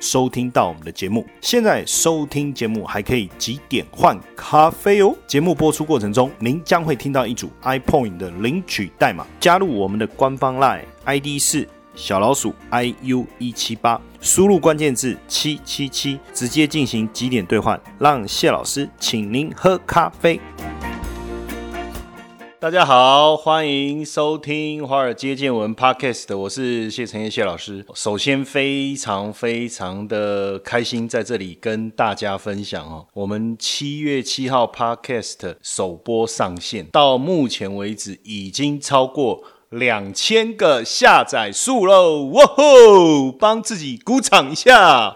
收听到我们的节目，现在收听节目还可以几点换咖啡哦。节目播出过程中，您将会听到一组 iPoint 的领取代码，加入我们的官方 Line ID 是小老鼠 iu 一七八，输入关键字七七七，直接进行几点兑换，让谢老师请您喝咖啡。大家好，欢迎收听《华尔街见闻》Podcast，我是谢承彦谢老师。首先，非常非常的开心在这里跟大家分享哦，我们七月七号 Podcast 首播上线，到目前为止已经超过两千个下载数喽！哇吼，帮自己鼓掌一下。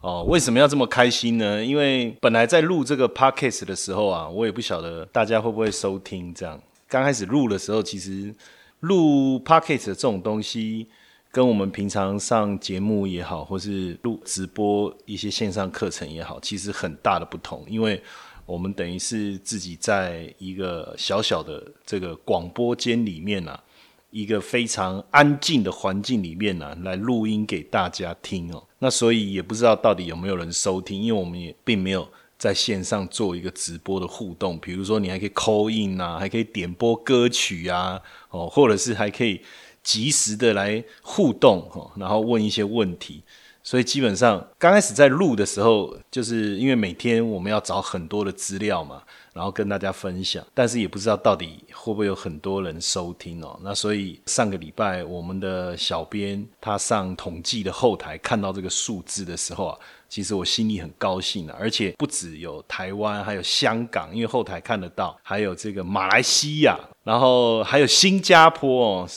哦，为什么要这么开心呢？因为本来在录这个 podcast 的时候啊，我也不晓得大家会不会收听。这样刚开始录的时候，其实录 podcast 这种东西，跟我们平常上节目也好，或是录直播一些线上课程也好，其实很大的不同。因为我们等于是自己在一个小小的这个广播间里面啊。一个非常安静的环境里面呢，来录音给大家听哦。那所以也不知道到底有没有人收听，因为我们也并没有在线上做一个直播的互动。比如说，你还可以 call in 啊，还可以点播歌曲啊，哦，或者是还可以及时的来互动哦，然后问一些问题。所以基本上刚开始在录的时候，就是因为每天我们要找很多的资料嘛。然后跟大家分享，但是也不知道到底会不会有很多人收听哦。那所以上个礼拜我们的小编他上统计的后台看到这个数字的时候啊，其实我心里很高兴啊。而且不只有台湾，还有香港，因为后台看得到，还有这个马来西亚，然后还有新加坡哦，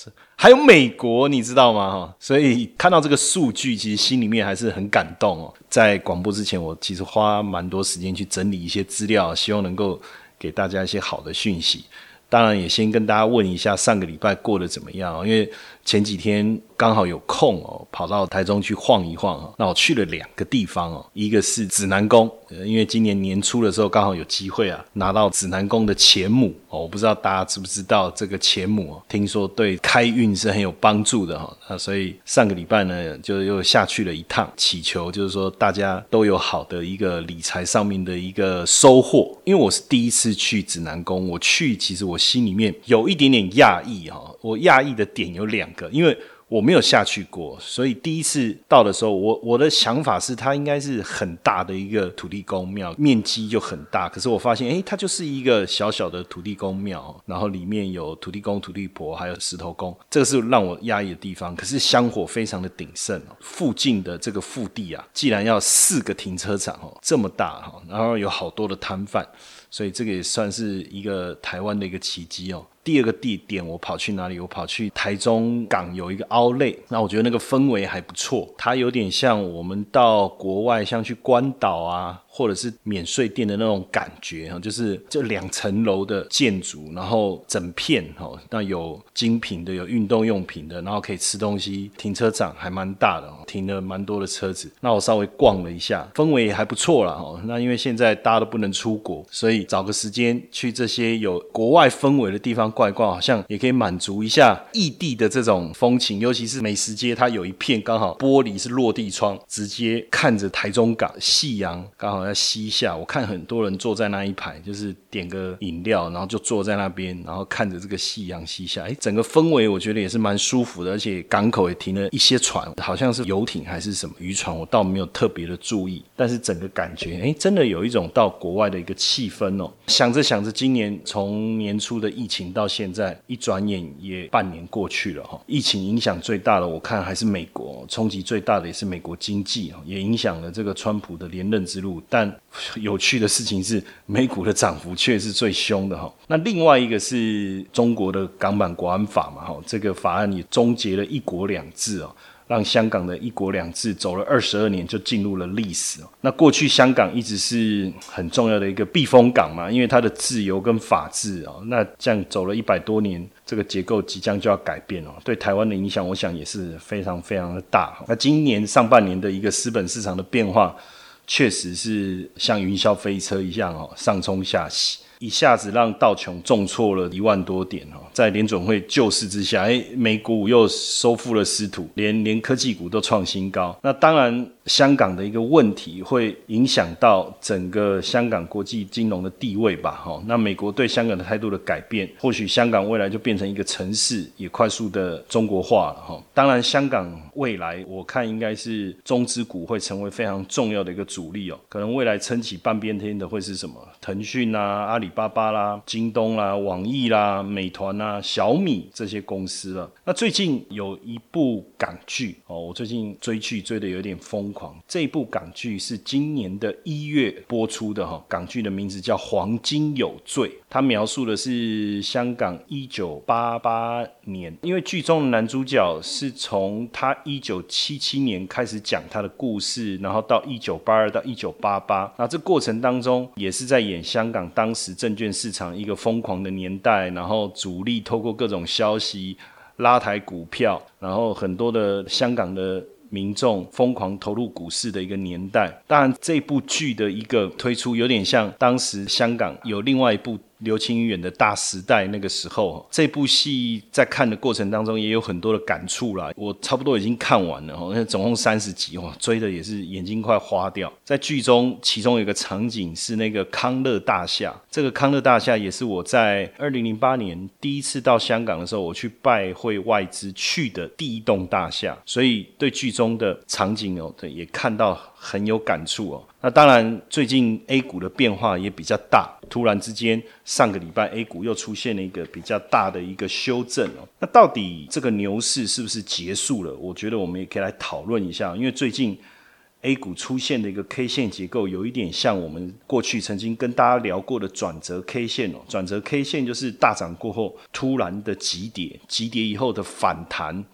还有美国，你知道吗？哈，所以看到这个数据，其实心里面还是很感动哦。在广播之前，我其实花蛮多时间去整理一些资料，希望能够。给大家一些好的讯息，当然也先跟大家问一下上个礼拜过得怎么样，因为前几天。刚好有空哦，跑到台中去晃一晃哦。那我去了两个地方哦，一个是指南宫，因为今年年初的时候刚好有机会啊，拿到指南宫的钱母哦。我不知道大家知不知道这个钱母哦，听说对开运是很有帮助的哈。那所以上个礼拜呢，就又下去了一趟，祈求就是说大家都有好的一个理财上面的一个收获。因为我是第一次去指南宫，我去其实我心里面有一点点讶异哈。我讶异的点有两个，因为。我没有下去过，所以第一次到的时候，我我的想法是它应该是很大的一个土地公庙，面积就很大。可是我发现，哎，它就是一个小小的土地公庙，然后里面有土地公、土地婆，还有石头公，这个是让我压抑的地方。可是香火非常的鼎盛哦，附近的这个腹地啊，既然要四个停车场哦，这么大哈，然后有好多的摊贩，所以这个也算是一个台湾的一个奇迹哦。第二个地点我跑去哪里？我跑去台中港有一个凹类，那我觉得那个氛围还不错，它有点像我们到国外，像去关岛啊。或者是免税店的那种感觉哈，就是这两层楼的建筑，然后整片哈，那有精品的，有运动用品的，然后可以吃东西，停车场还蛮大的，停了蛮多的车子。那我稍微逛了一下，氛围也还不错啦哈。那因为现在大家都不能出国，所以找个时间去这些有国外氛围的地方逛一逛，好像也可以满足一下异地的这种风情。尤其是美食街，它有一片刚好玻璃是落地窗，直接看着台中港夕阳，刚好。在西下，我看很多人坐在那一排，就是点个饮料，然后就坐在那边，然后看着这个夕阳西下。哎，整个氛围我觉得也是蛮舒服的，而且港口也停了一些船，好像是游艇还是什么渔船，我倒没有特别的注意。但是整个感觉，哎，真的有一种到国外的一个气氛哦。想着想着，今年从年初的疫情到到现在，一转眼也半年过去了哈。疫情影响最大的，我看还是美国，冲击最大的也是美国经济也影响了这个川普的连任之路。但有趣的事情是，美股的涨幅却是最凶的哈。那另外一个是中国的港版国安法嘛哈，这个法案也终结了一国两制哦。让香港的一国两制走了二十二年就进入了历史。那过去香港一直是很重要的一个避风港嘛，因为它的自由跟法治啊，那这样走了一百多年，这个结构即将就要改变了，对台湾的影响，我想也是非常非常的大。那今年上半年的一个资本市场的变化，确实是像云霄飞车一样哦，上冲下洗。一下子让道琼重挫了一万多点哦，在联准会救市之下，哎，美股又收复了失土，连连科技股都创新高。那当然，香港的一个问题会影响到整个香港国际金融的地位吧？哈，那美国对香港的态度的改变，或许香港未来就变成一个城市，也快速的中国化了哈。当然，香港未来我看应该是中资股会成为非常重要的一个主力哦，可能未来撑起半边天的会是什么？腾讯啊，阿里。巴巴啦、京东啦、网易啦、美团啦、小米这些公司了。那最近有一部港剧哦，我最近追剧追的有点疯狂。这部港剧是今年的一月播出的哈，港剧的名字叫《黄金有罪》，它描述的是香港一九八八年，因为剧中的男主角是从他一九七七年开始讲他的故事，然后到一九八二到一九八八，那这过程当中也是在演香港当时。证券市场一个疯狂的年代，然后主力透过各种消息拉抬股票，然后很多的香港的民众疯狂投入股市的一个年代。当然，这部剧的一个推出有点像当时香港有另外一部。刘青云的大时代那个时候，这部戏在看的过程当中也有很多的感触啦。我差不多已经看完了，那总共三十集哇，追的也是眼睛快花掉。在剧中，其中有一个场景是那个康乐大厦，这个康乐大厦也是我在二零零八年第一次到香港的时候，我去拜会外资去的第一栋大厦，所以对剧中的场景哦，对也看到很有感触哦。那当然，最近 A 股的变化也比较大。突然之间，上个礼拜 A 股又出现了一个比较大的一个修正哦。那到底这个牛市是不是结束了？我觉得我们也可以来讨论一下。因为最近 A 股出现的一个 K 线结构，有一点像我们过去曾经跟大家聊过的转折 K 线哦。转折 K 线就是大涨过后突然的急跌，急跌以后的反弹。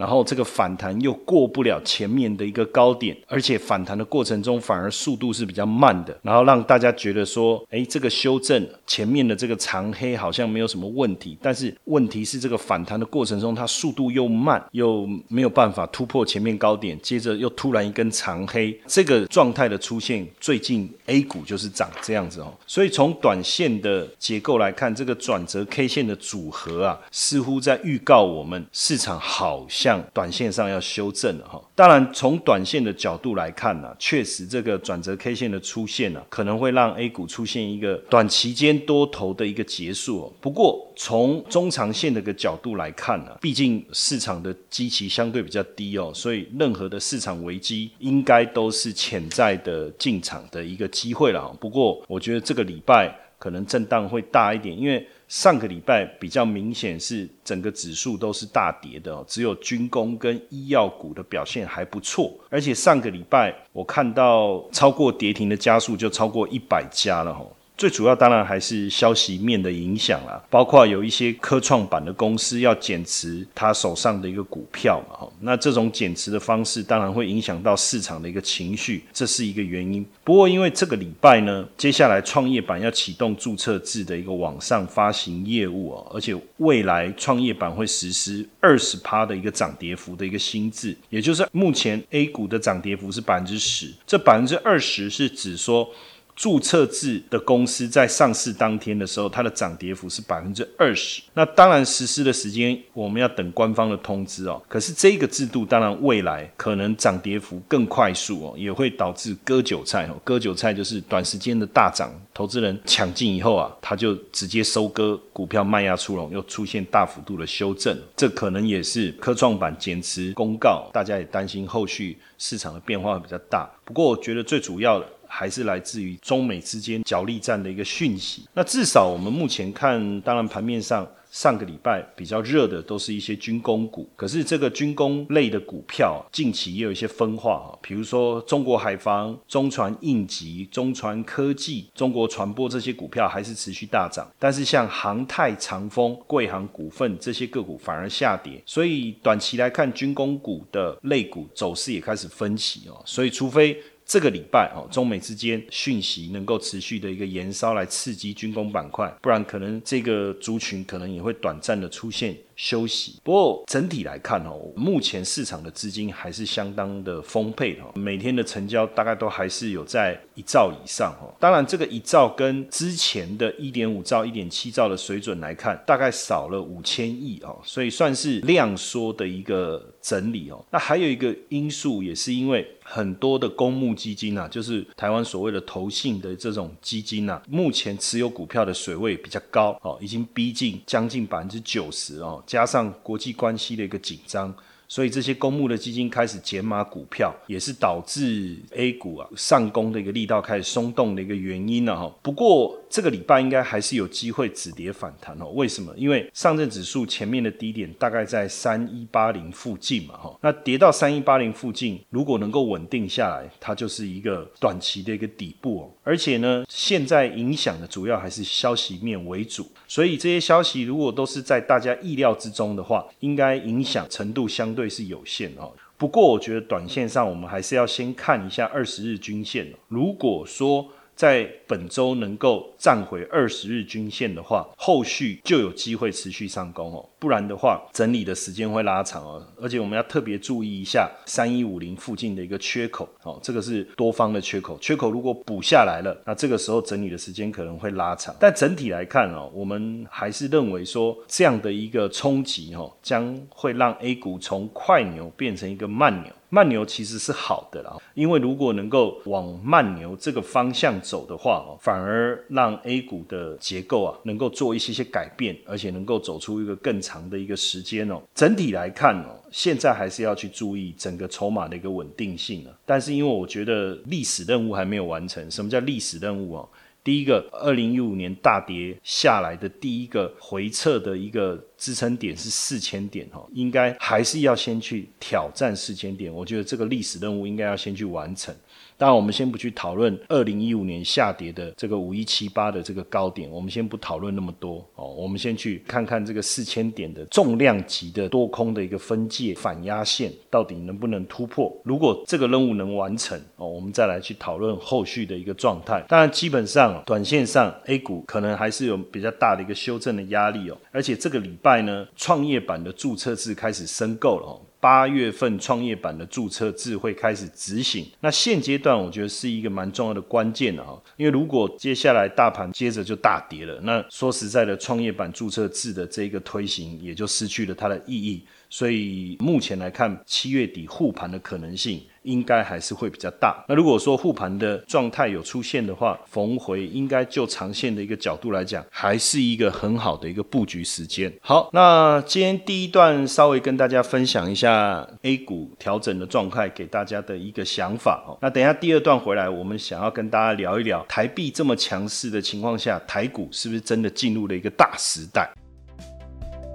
然后这个反弹又过不了前面的一个高点，而且反弹的过程中反而速度是比较慢的，然后让大家觉得说，哎，这个修正前面的这个长黑好像没有什么问题，但是问题是这个反弹的过程中它速度又慢，又没有办法突破前面高点，接着又突然一根长黑，这个状态的出现，最近 A 股就是长这样子哦。所以从短线的结构来看，这个转折 K 线的组合啊，似乎在预告我们市场好像。短线上要修正了哈，当然从短线的角度来看呢，确实这个转折 K 线的出现呢，可能会让 A 股出现一个短期间多头的一个结束。不过从中长线的一个角度来看呢，毕竟市场的基期相对比较低哦，所以任何的市场危机应该都是潜在的进场的一个机会了。不过我觉得这个礼拜可能震荡会大一点，因为。上个礼拜比较明显是整个指数都是大跌的，只有军工跟医药股的表现还不错，而且上个礼拜我看到超过跌停的家数就超过一百家了吼。最主要当然还是消息面的影响啦，包括有一些科创板的公司要减持他手上的一个股票嘛，那这种减持的方式当然会影响到市场的一个情绪，这是一个原因。不过因为这个礼拜呢，接下来创业板要启动注册制的一个网上发行业务哦，而且未来创业板会实施二十趴的一个涨跌幅的一个新制，也就是目前 A 股的涨跌幅是百分之十，这百分之二十是指说。注册制的公司在上市当天的时候，它的涨跌幅是百分之二十。那当然实施的时间我们要等官方的通知哦。可是这个制度当然未来可能涨跌幅更快速哦，也会导致割韭菜哦。割韭菜就是短时间的大涨，投资人抢进以后啊，他就直接收割股票卖压出笼，又出现大幅度的修正。这可能也是科创板减持公告，大家也担心后续市场的变化比较大。不过我觉得最主要的。还是来自于中美之间角力战的一个讯息。那至少我们目前看，当然盘面上上个礼拜比较热的都是一些军工股，可是这个军工类的股票近期也有一些分化啊，比如说中国海防、中船应急、中船科技、中国传播这些股票还是持续大涨，但是像航太、长风、贵航股份这些个股反而下跌，所以短期来看，军工股的类股走势也开始分歧哦，所以除非。这个礼拜哦，中美之间讯息能够持续的一个延烧来刺激军工板块，不然可能这个族群可能也会短暂的出现休息。不过整体来看哦，目前市场的资金还是相当的丰沛的，每天的成交大概都还是有在一兆以上哦。当然，这个一兆跟之前的一点五兆、一点七兆的水准来看，大概少了五千亿哦，所以算是量缩的一个整理哦。那还有一个因素，也是因为。很多的公募基金啊，就是台湾所谓的投信的这种基金啊，目前持有股票的水位比较高哦，已经逼近将近百分之九十哦，加上国际关系的一个紧张。所以这些公募的基金开始减码股票，也是导致 A 股啊上攻的一个力道开始松动的一个原因了哈。不过这个礼拜应该还是有机会止跌反弹哦。为什么？因为上证指数前面的低点大概在三一八零附近嘛哈。那跌到三一八零附近，如果能够稳定下来，它就是一个短期的一个底部哦。而且呢，现在影响的主要还是消息面为主，所以这些消息如果都是在大家意料之中的话，应该影响程度相对是有限哦。不过我觉得短线上我们还是要先看一下二十日均线如果说在本周能够站回二十日均线的话，后续就有机会持续上攻哦。不然的话，整理的时间会拉长哦。而且我们要特别注意一下三一五零附近的一个缺口哦，这个是多方的缺口。缺口如果补下来了，那这个时候整理的时间可能会拉长。但整体来看哦，我们还是认为说这样的一个冲击哦，将会让 A 股从快牛变成一个慢牛。慢牛其实是好的啦，因为如果能够往慢牛这个方向走的话，反而让 A 股的结构啊能够做一些些改变，而且能够走出一个更长的一个时间哦。整体来看哦，现在还是要去注意整个筹码的一个稳定性啊。但是因为我觉得历史任务还没有完成，什么叫历史任务哦？第一个，二零一五年大跌下来的第一个回撤的一个支撑点是四千点哈，应该还是要先去挑战四千点。我觉得这个历史任务应该要先去完成。当然，我们先不去讨论二零一五年下跌的这个五一七八的这个高点，我们先不讨论那么多哦。我们先去看看这个四千点的重量级的多空的一个分界反压线到底能不能突破。如果这个任务能完成哦，我们再来去讨论后续的一个状态。当然，基本上短线上 A 股可能还是有比较大的一个修正的压力哦。而且这个礼拜呢，创业板的注册制开始申购了哦。八月份创业板的注册制会开始执行，那现阶段我觉得是一个蛮重要的关键的哈，因为如果接下来大盘接着就大跌了，那说实在的，创业板注册制的这个推行也就失去了它的意义。所以目前来看，七月底护盘的可能性应该还是会比较大。那如果说护盘的状态有出现的话，逢回应该就长线的一个角度来讲，还是一个很好的一个布局时间。好，那今天第一段稍微跟大家分享一下 A 股调整的状态，给大家的一个想法哦。那等下第二段回来，我们想要跟大家聊一聊台币这么强势的情况下，台股是不是真的进入了一个大时代？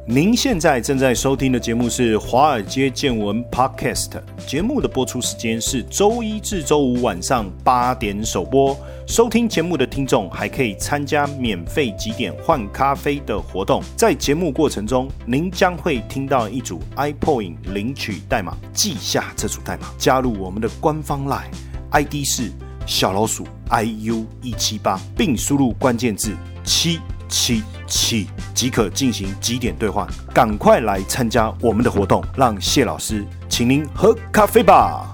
您现在正在收听的节目是《华尔街见闻》Podcast，节目的播出时间是周一至周五晚上八点首播。收听节目的听众还可以参加免费几点换咖啡的活动，在节目过程中，您将会听到一组 iPoint 领取代码，记下这组代码，加入我们的官方 Line ID 是小老鼠 iu 一七八，并输入关键字七。七起即可进行几点兑换，赶快来参加我们的活动，让谢老师请您喝咖啡吧。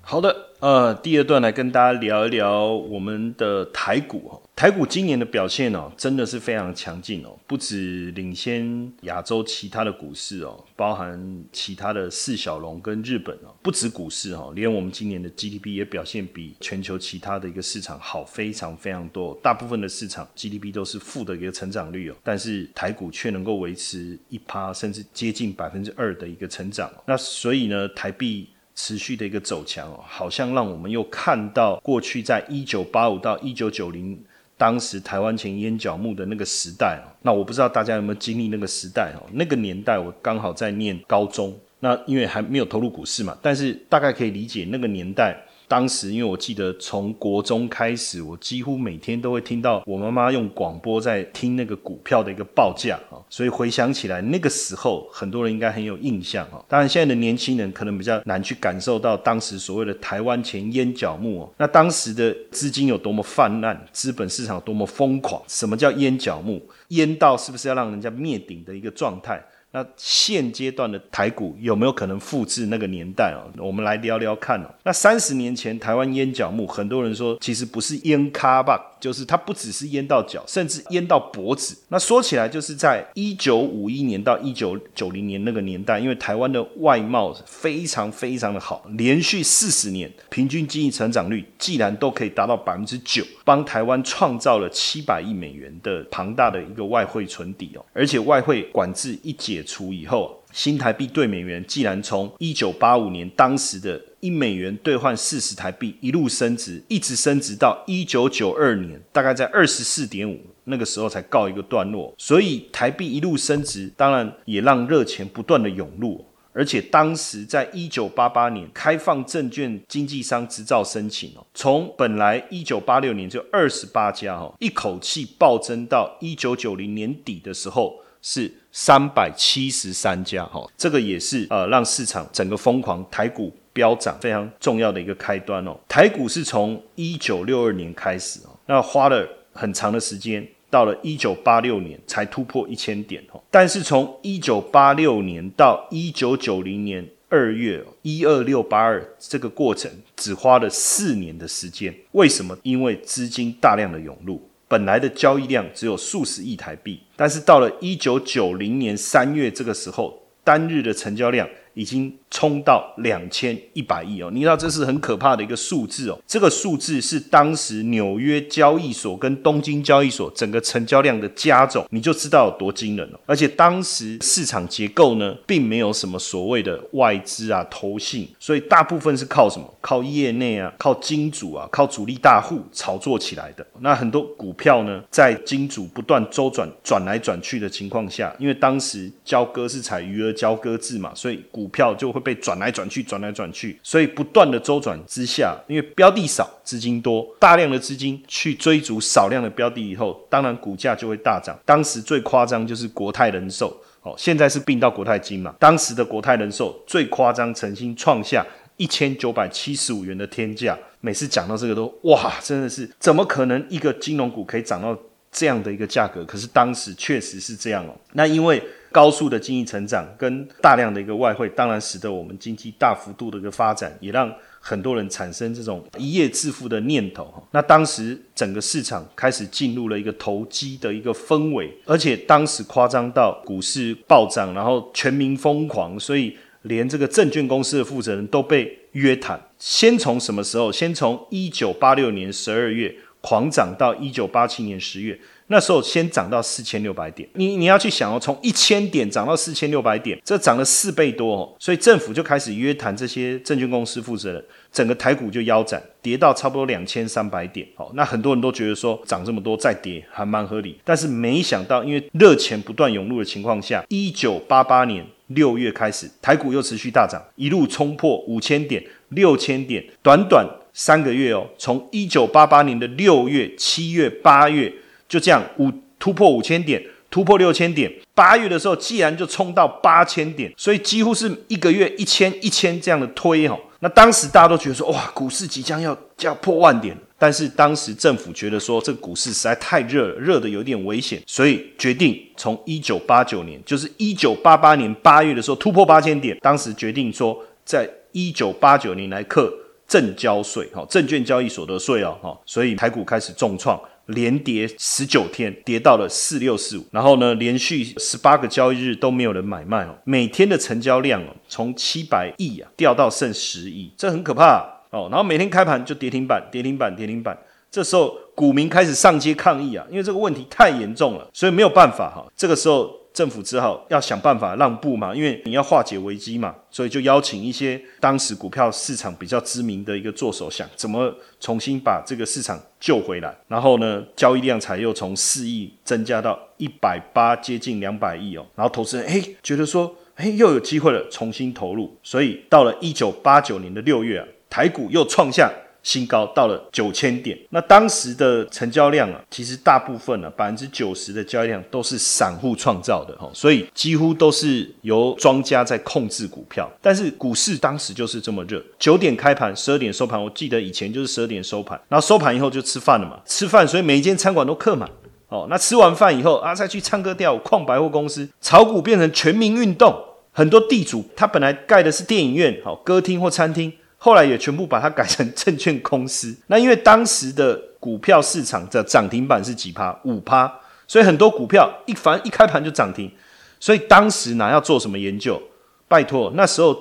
好的，呃，第二段来跟大家聊一聊我们的台股台股今年的表现哦，真的是非常强劲哦，不止领先亚洲其他的股市哦，包含其他的四小龙跟日本哦，不止股市哦，连我们今年的 GDP 也表现比全球其他的一个市场好非常非常多。大部分的市场 GDP 都是负的一个成长率哦，但是台股却能够维持一趴甚至接近百分之二的一个成长。那所以呢，台币持续的一个走强哦，好像让我们又看到过去在一九八五到一九九零。当时台湾前烟角木的那个时代。那我不知道大家有没有经历那个时代哦？那个年代我刚好在念高中，那因为还没有投入股市嘛，但是大概可以理解那个年代。当时，因为我记得从国中开始，我几乎每天都会听到我妈妈用广播在听那个股票的一个报价啊，所以回想起来，那个时候很多人应该很有印象啊。当然，现在的年轻人可能比较难去感受到当时所谓的台湾前烟角木哦，那当时的资金有多么泛滥，资本市场有多么疯狂。什么叫烟角木？烟到是不是要让人家灭顶的一个状态？那现阶段的台股有没有可能复制那个年代哦？我们来聊聊看哦。那三十年前台湾烟角木，很多人说其实不是烟咖吧，就是它不只是淹到脚，甚至淹到脖子。那说起来，就是在一九五一年到一九九零年那个年代，因为台湾的外贸非常非常的好，连续四十年平均经济成长率既然都可以达到百分之九，帮台湾创造了七百亿美元的庞大的一个外汇存底哦，而且外汇管制一解。除以后，新台币兑美元既然从一九八五年当时的一美元兑换四十台币一路升值，一直升值到一九九二年，大概在二十四点五，那个时候才告一个段落。所以台币一路升值，当然也让热钱不断的涌入。而且当时在一九八八年开放证券经纪商执照申请哦，从本来一九八六年就二十八家哈，一口气暴增到一九九零年底的时候。是三百七十三家，哈，这个也是呃让市场整个疯狂，台股飙涨非常重要的一个开端哦。台股是从一九六二年开始哦，那花了很长的时间，到了一九八六年才突破一千点哦。但是从一九八六年到一九九零年二月一二六八二这个过程，只花了四年的时间。为什么？因为资金大量的涌入。本来的交易量只有数十亿台币，但是到了一九九零年三月这个时候，单日的成交量。已经冲到两千一百亿哦，你知道这是很可怕的一个数字哦。这个数字是当时纽约交易所跟东京交易所整个成交量的加总，你就知道有多惊人了。而且当时市场结构呢，并没有什么所谓的外资啊、投信，所以大部分是靠什么？靠业内啊、靠金主啊、靠主力大户炒作起来的。那很多股票呢，在金主不断周转、转来转去的情况下，因为当时交割是采余额交割制嘛，所以股。票就会被转来转去，转来转去，所以不断的周转之下，因为标的少，资金多，大量的资金去追逐少量的标的以后，当然股价就会大涨。当时最夸张就是国泰人寿，哦，现在是并到国泰金嘛。当时的国泰人寿最夸张，曾经创下一千九百七十五元的天价。每次讲到这个都哇，真的是怎么可能一个金融股可以涨到这样的一个价格？可是当时确实是这样哦。那因为。高速的经济成长跟大量的一个外汇，当然使得我们经济大幅度的一个发展，也让很多人产生这种一夜致富的念头。那当时整个市场开始进入了一个投机的一个氛围，而且当时夸张到股市暴涨，然后全民疯狂，所以连这个证券公司的负责人都被约谈。先从什么时候？先从一九八六年十二月狂涨到一九八七年十月。那时候先涨到四千六百点，你你要去想哦，从一千点涨到四千六百点，这涨了四倍多哦，所以政府就开始约谈这些证券公司负责人，整个台股就腰斩，跌到差不多两千三百点。哦，那很多人都觉得说涨这么多再跌还蛮合理，但是没想到因为热钱不断涌入的情况下，一九八八年六月开始，台股又持续大涨，一路冲破五千点、六千点，短短三个月哦，从一九八八年的六月、七月、八月。就这样五突破五千点，突破六千点。八月的时候，既然就冲到八千点，所以几乎是一个月一千一千这样的推哈。那当时大家都觉得说，哇，股市即将要要破万点。但是当时政府觉得说，这股市实在太热了，热的有点危险，所以决定从一九八九年，就是一九八八年八月的时候突破八千点。当时决定说，在一九八九年来课证交税，哈，证券交易所得税哦，哈，所以台股开始重创。连跌十九天，跌到了四六四五，然后呢，连续十八个交易日都没有人买卖哦，每天的成交量哦，从七百亿啊掉到剩十亿，这很可怕哦。然后每天开盘就跌停板，跌停板，跌停板。这时候股民开始上街抗议啊，因为这个问题太严重了，所以没有办法哈。这个时候政府只好要想办法让步嘛，因为你要化解危机嘛，所以就邀请一些当时股票市场比较知名的一个做手，想怎么重新把这个市场救回来。然后呢，交易量才又从四亿增加到一百八，接近两百亿哦。然后投资人哎觉得说，哎又有机会了，重新投入。所以到了一九八九年的六月啊，台股又创下。新高到了九千点，那当时的成交量啊，其实大部分呢，百分之九十的交易量都是散户创造的哈，所以几乎都是由庄家在控制股票。但是股市当时就是这么热，九点开盘，十二点收盘。我记得以前就是十二点收盘，然后收盘以后就吃饭了嘛，吃饭，所以每一间餐馆都客满。哦，那吃完饭以后啊，再去唱歌跳舞，矿百货公司炒股变成全民运动，很多地主他本来盖的是电影院、好歌厅或餐厅。后来也全部把它改成证券公司。那因为当时的股票市场的涨停板是几趴？五趴，所以很多股票一反一开盘就涨停。所以当时哪要做什么研究？拜托，那时候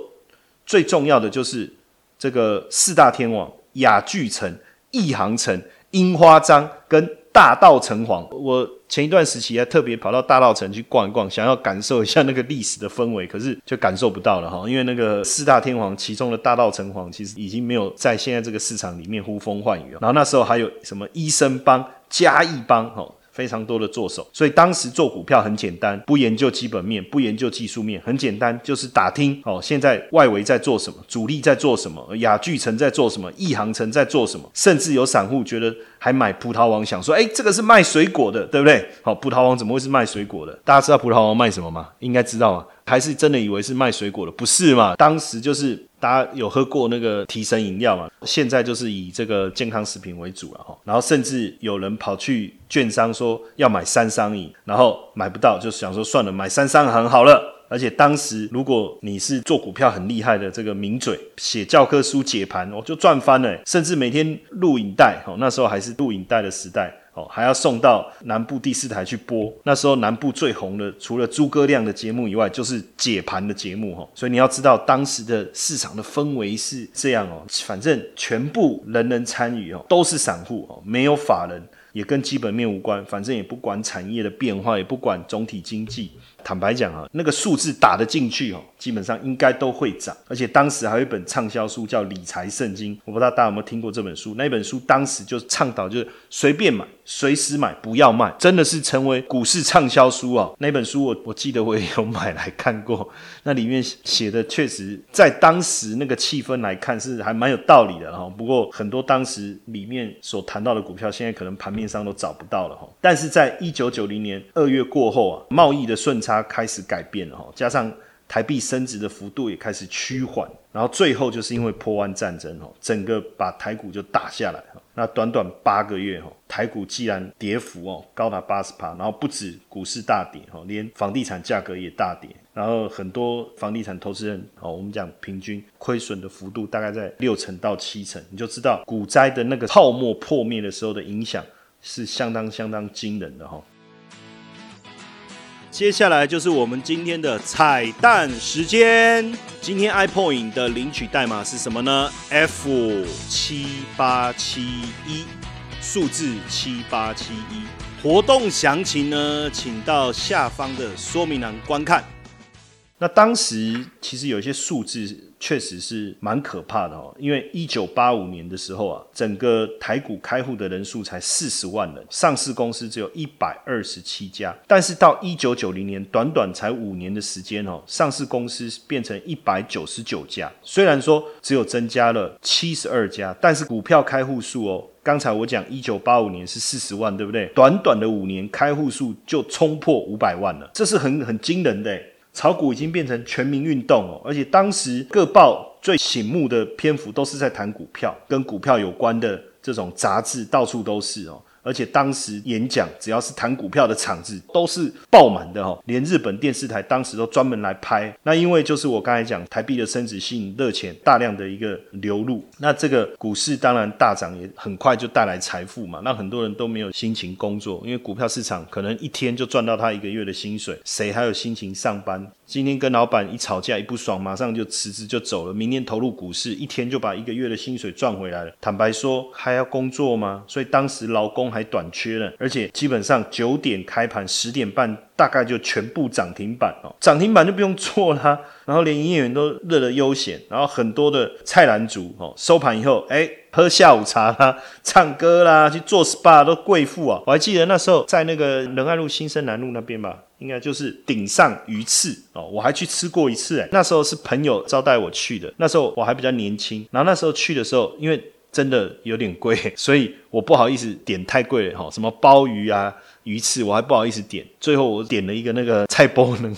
最重要的就是这个四大天王：雅聚城、亿航城、樱花章跟。大道城隍，我前一段时期还特别跑到大道城去逛一逛，想要感受一下那个历史的氛围，可是就感受不到了哈，因为那个四大天皇其中的大道城皇，其实已经没有在现在这个市场里面呼风唤雨了。然后那时候还有什么医生帮、嘉义帮，哈。非常多的做手，所以当时做股票很简单，不研究基本面，不研究技术面，很简单，就是打听哦，现在外围在做什么，主力在做什么，雅聚城在做什么，亿航城在做什么，甚至有散户觉得还买葡萄王，想说，哎，这个是卖水果的，对不对？好，葡萄王怎么会是卖水果的？大家知道葡萄王卖什么吗？应该知道啊。还是真的以为是卖水果的，不是嘛？当时就是大家有喝过那个提神饮料嘛，现在就是以这个健康食品为主了哈。然后甚至有人跑去券商说要买三商饮，然后买不到，就想说算了，买三商很好了。而且当时如果你是做股票很厉害的这个名嘴，写教科书解盘，我就赚翻了。甚至每天录影带，哦，那时候还是录影带的时代。哦还要送到南部第四台去播。那时候南部最红的，除了诸葛亮的节目以外，就是解盘的节目哈。所以你要知道，当时的市场的氛围是这样哦。反正全部人人参与哦，都是散户哦，没有法人，也跟基本面无关。反正也不管产业的变化，也不管总体经济。坦白讲啊，那个数字打得进去哦，基本上应该都会涨。而且当时还有一本畅销书叫《理财圣经》，我不知道大家有没有听过这本书。那本书当时就倡导就是随便买、随时买，不要卖，真的是成为股市畅销书啊。那本书我我记得我也有买来看过，那里面写的确实在当时那个气氛来看是还蛮有道理的哈。不过很多当时里面所谈到的股票，现在可能盘面上都找不到了哈。但是在一九九零年二月过后啊，贸易的顺差。它开始改变了哈，加上台币升值的幅度也开始趋缓，然后最后就是因为破湾战争哦，整个把台股就打下来哈。那短短八个月哈，台股既然跌幅哦高达八十趴，然后不止股市大跌哈，连房地产价格也大跌，然后很多房地产投资人哦，我们讲平均亏损的幅度大概在六成到七成，你就知道股灾的那个泡沫破灭的时候的影响是相当相当惊人的哈。接下来就是我们今天的彩蛋时间。今天 iPoint 的领取代码是什么呢？F 七八七一，数字七八七一。活动详情呢，请到下方的说明栏观看。那当时其实有一些数字。确实是蛮可怕的哦，因为一九八五年的时候啊，整个台股开户的人数才四十万人，上市公司只有一百二十七家。但是到一九九零年，短短才五年的时间哦，上市公司变成一百九十九家。虽然说只有增加了七十二家，但是股票开户数哦，刚才我讲一九八五年是四十万，对不对？短短的五年开户数就冲破五百万了，这是很很惊人的。炒股已经变成全民运动哦，而且当时各报最醒目的篇幅都是在谈股票，跟股票有关的这种杂志到处都是哦。而且当时演讲只要是谈股票的场子都是爆满的哈，连日本电视台当时都专门来拍。那因为就是我刚才讲台币的升值吸引热钱，大量的一个流入，那这个股市当然大涨也很快就带来财富嘛，那很多人都没有心情工作，因为股票市场可能一天就赚到他一个月的薪水，谁还有心情上班？今天跟老板一吵架一不爽，马上就辞职就走了。明天投入股市，一天就把一个月的薪水赚回来了。坦白说，还要工作吗？所以当时劳工。工还短缺呢，而且基本上九点开盘，十点半大概就全部涨停板哦，涨停板就不用做啦，然后连营业员都乐得悠闲，然后很多的菜篮族哦，收盘以后哎。喝下午茶啦，唱歌啦，去做 SPA 都贵妇啊！我还记得那时候在那个仁爱路新生南路那边吧，应该就是顶上鱼翅哦，我还去吃过一次。那时候是朋友招待我去的，那时候我还比较年轻，然后那时候去的时候，因为真的有点贵，所以我不好意思点太贵了哈，什么鲍鱼啊、鱼翅，我还不好意思点，最后我点了一个那个菜包呢，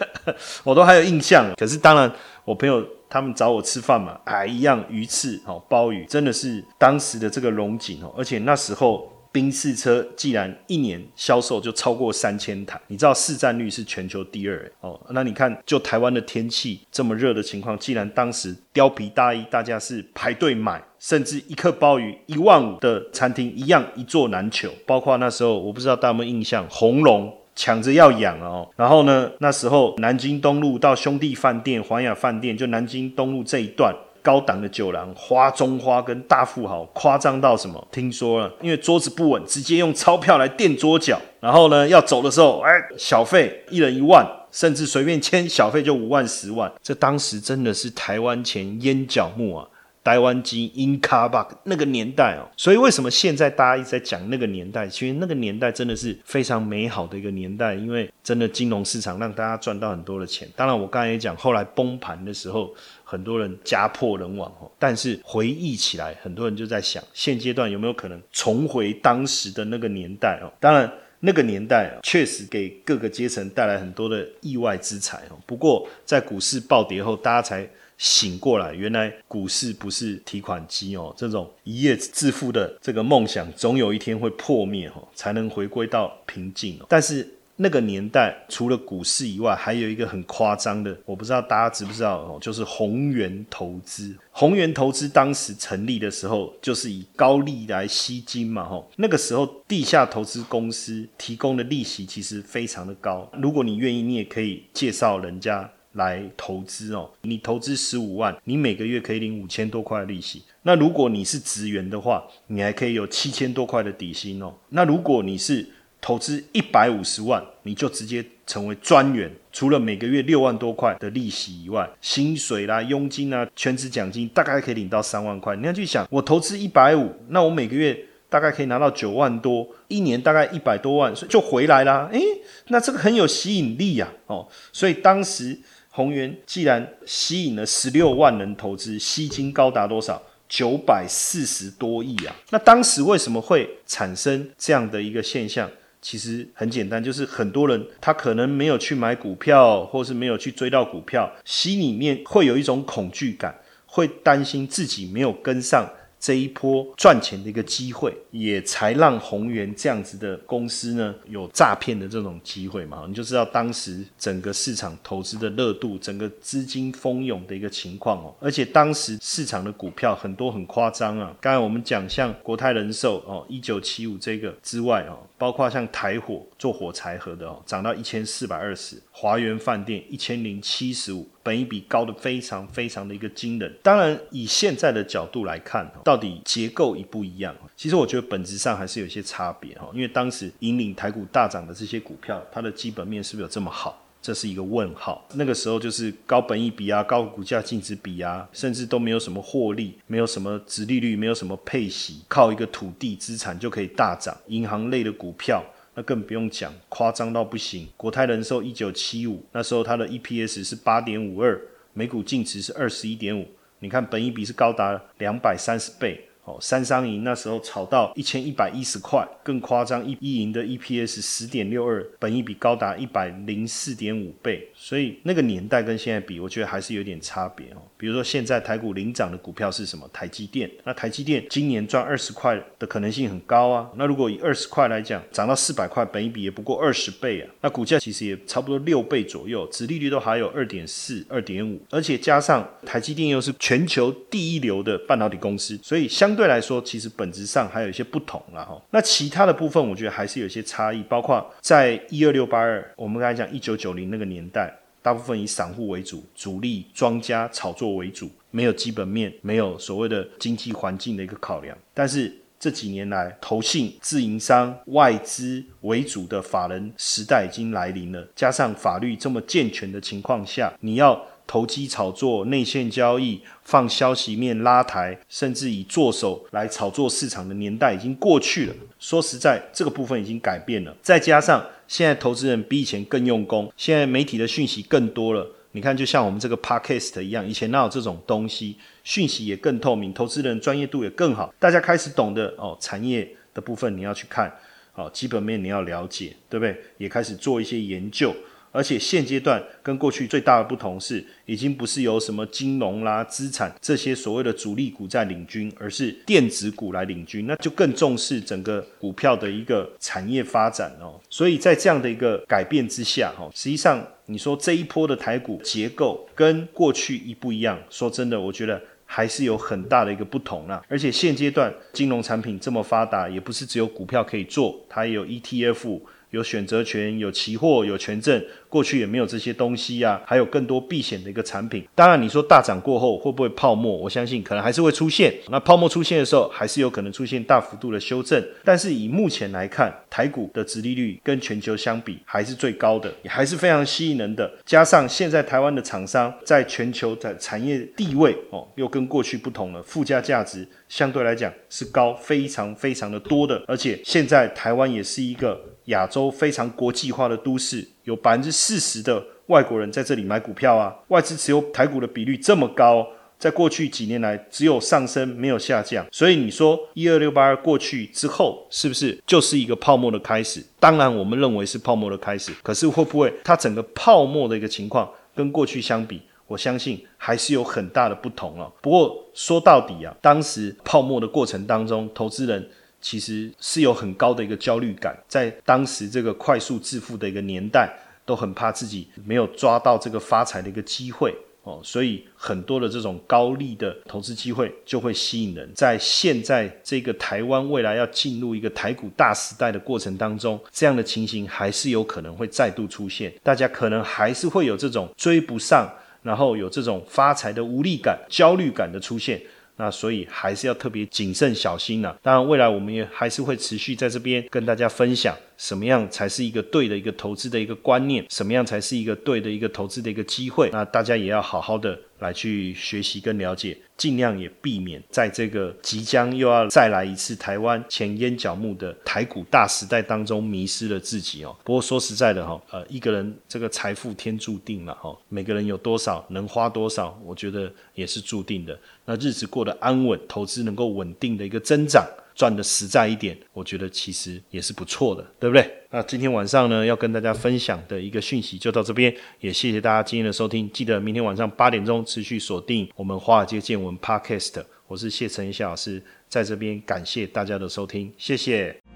我都还有印象。可是当然，我朋友。他们找我吃饭嘛，哎，一样鱼翅哦，鲍鱼，真的是当时的这个龙井哦，而且那时候宾士车既然一年销售就超过三千台，你知道市占率是全球第二哦，那你看就台湾的天气这么热的情况，既然当时貂皮大衣大家是排队买，甚至一克鲍鱼一万五的餐厅一样一座难求，包括那时候我不知道大家有没有印象，红龙。抢着要养哦，然后呢，那时候南京东路到兄弟饭店、环亚饭店，就南京东路这一段高档的酒廊，花中花跟大富豪夸张到什么？听说了，因为桌子不稳，直接用钞票来垫桌脚，然后呢，要走的时候，哎，小费一人一万，甚至随便签小费就五万、十万，这当时真的是台湾钱烟脚木啊。台湾机 in car b 那个年代哦，所以为什么现在大家一直在讲那个年代？其实那个年代真的是非常美好的一个年代，因为真的金融市场让大家赚到很多的钱。当然，我刚才也讲，后来崩盘的时候，很多人家破人亡哦。但是回忆起来，很多人就在想，现阶段有没有可能重回当时的那个年代哦？当然，那个年代确实给各个阶层带来很多的意外之财哦。不过在股市暴跌后，大家才。醒过来，原来股市不是提款机哦，这种一夜致富的这个梦想，总有一天会破灭哦，才能回归到平静。但是那个年代，除了股市以外，还有一个很夸张的，我不知道大家知不知道哦，就是宏源投资。宏源投资当时成立的时候，就是以高利来吸金嘛，吼。那个时候地下投资公司提供的利息其实非常的高，如果你愿意，你也可以介绍人家。来投资哦，你投资十五万，你每个月可以领五千多块的利息。那如果你是职员的话，你还可以有七千多块的底薪哦。那如果你是投资一百五十万，你就直接成为专员，除了每个月六万多块的利息以外，薪水啦、佣金啊、全职奖金大概可以领到三万块。你要去想，我投资一百五，那我每个月大概可以拿到九万多，一年大概一百多万，所以就回来啦。诶，那这个很有吸引力呀，哦，所以当时。宏源既然吸引了十六万人投资，吸金高达多少？九百四十多亿啊！那当时为什么会产生这样的一个现象？其实很简单，就是很多人他可能没有去买股票，或是没有去追到股票，心里面会有一种恐惧感，会担心自己没有跟上。这一波赚钱的一个机会，也才让宏源这样子的公司呢有诈骗的这种机会嘛？你就知道当时整个市场投资的热度，整个资金蜂涌的一个情况哦。而且当时市场的股票很多很夸张啊。刚才我们讲像国泰人寿哦，一九七五这个之外哦，包括像台火做火柴盒的哦，涨到一千四百二十，华源饭店一千零七十五。本一比高的非常非常的一个惊人。当然，以现在的角度来看，到底结构一不一样？其实我觉得本质上还是有些差别哈。因为当时引领台股大涨的这些股票，它的基本面是不是有这么好？这是一个问号。那个时候就是高本益比啊，高股价净值比啊，甚至都没有什么获利，没有什么值利率，没有什么配息，靠一个土地资产就可以大涨。银行类的股票。那更不用讲，夸张到不行。国泰人寿一九七五那时候它的 EPS 是八点五二，每股净值是二十一点五，你看本益比是高达两百三十倍。哦，三商银那时候炒到一千一百一十块，更夸张，一一银的 EPS 十点六二，本益比高达一百零四点五倍，所以那个年代跟现在比，我觉得还是有点差别哦。比如说现在台股领涨的股票是什么？台积电，那台积电今年赚二十块的可能性很高啊。那如果以二十块来讲，涨到四百块，本益比也不过二十倍啊。那股价其实也差不多六倍左右，殖利率都还有二点四、二点五，而且加上台积电又是全球第一流的半导体公司，所以相相对来说，其实本质上还有一些不同了哈。那其他的部分，我觉得还是有一些差异，包括在一二六八二，我们刚才讲一九九零那个年代，大部分以散户为主，主力庄家炒作为主，没有基本面，没有所谓的经济环境的一个考量。但是这几年来，投信、自营商、外资为主的法人时代已经来临了。加上法律这么健全的情况下，你要投机炒作、内线交易、放消息面拉抬，甚至以做手来炒作市场的年代已经过去了。说实在，这个部分已经改变了。再加上现在投资人比以前更用功，现在媒体的讯息更多了。你看，就像我们这个 podcast 一样，以前哪有这种东西？讯息也更透明，投资人专业度也更好，大家开始懂得哦，产业的部分你要去看，哦，基本面你要了解，对不对？也开始做一些研究。而且现阶段跟过去最大的不同是，已经不是由什么金融啦、资产这些所谓的主力股在领军，而是电子股来领军，那就更重视整个股票的一个产业发展哦。所以在这样的一个改变之下，哈，实际上你说这一波的台股结构跟过去一不一样？说真的，我觉得还是有很大的一个不同啦。而且现阶段金融产品这么发达，也不是只有股票可以做，它也有 ETF。有选择权，有期货，有权证，过去也没有这些东西啊。还有更多避险的一个产品。当然，你说大涨过后会不会泡沫？我相信可能还是会出现。那泡沫出现的时候，还是有可能出现大幅度的修正。但是以目前来看，台股的殖利率跟全球相比还是最高的，也还是非常吸引人的。加上现在台湾的厂商在全球的产业地位哦，又跟过去不同了，附加价值相对来讲是高，非常非常的多的。而且现在台湾也是一个。亚洲非常国际化的都市，有百分之四十的外国人在这里买股票啊，外资持有台股的比率这么高，在过去几年来只有上升没有下降，所以你说一二六八二过去之后，是不是就是一个泡沫的开始？当然，我们认为是泡沫的开始，可是会不会它整个泡沫的一个情况跟过去相比，我相信还是有很大的不同了。不过说到底啊，当时泡沫的过程当中，投资人。其实是有很高的一个焦虑感，在当时这个快速致富的一个年代，都很怕自己没有抓到这个发财的一个机会哦，所以很多的这种高利的投资机会就会吸引人。在现在这个台湾未来要进入一个台股大时代的过程当中，这样的情形还是有可能会再度出现，大家可能还是会有这种追不上，然后有这种发财的无力感、焦虑感的出现。那所以还是要特别谨慎小心呐。当然，未来我们也还是会持续在这边跟大家分享。什么样才是一个对的一个投资的一个观念？什么样才是一个对的一个投资的一个机会？那大家也要好好的来去学习跟了解，尽量也避免在这个即将又要再来一次台湾前烟角木的台股大时代当中迷失了自己哦。不过说实在的哈，呃，一个人这个财富天注定了哈，每个人有多少能花多少，我觉得也是注定的。那日子过得安稳，投资能够稳定的一个增长。赚的实在一点，我觉得其实也是不错的，对不对？那今天晚上呢，要跟大家分享的一个讯息就到这边，也谢谢大家今天的收听。记得明天晚上八点钟持续锁定我们华尔街见闻 Podcast，我是谢承谢老师，在这边感谢大家的收听，谢谢。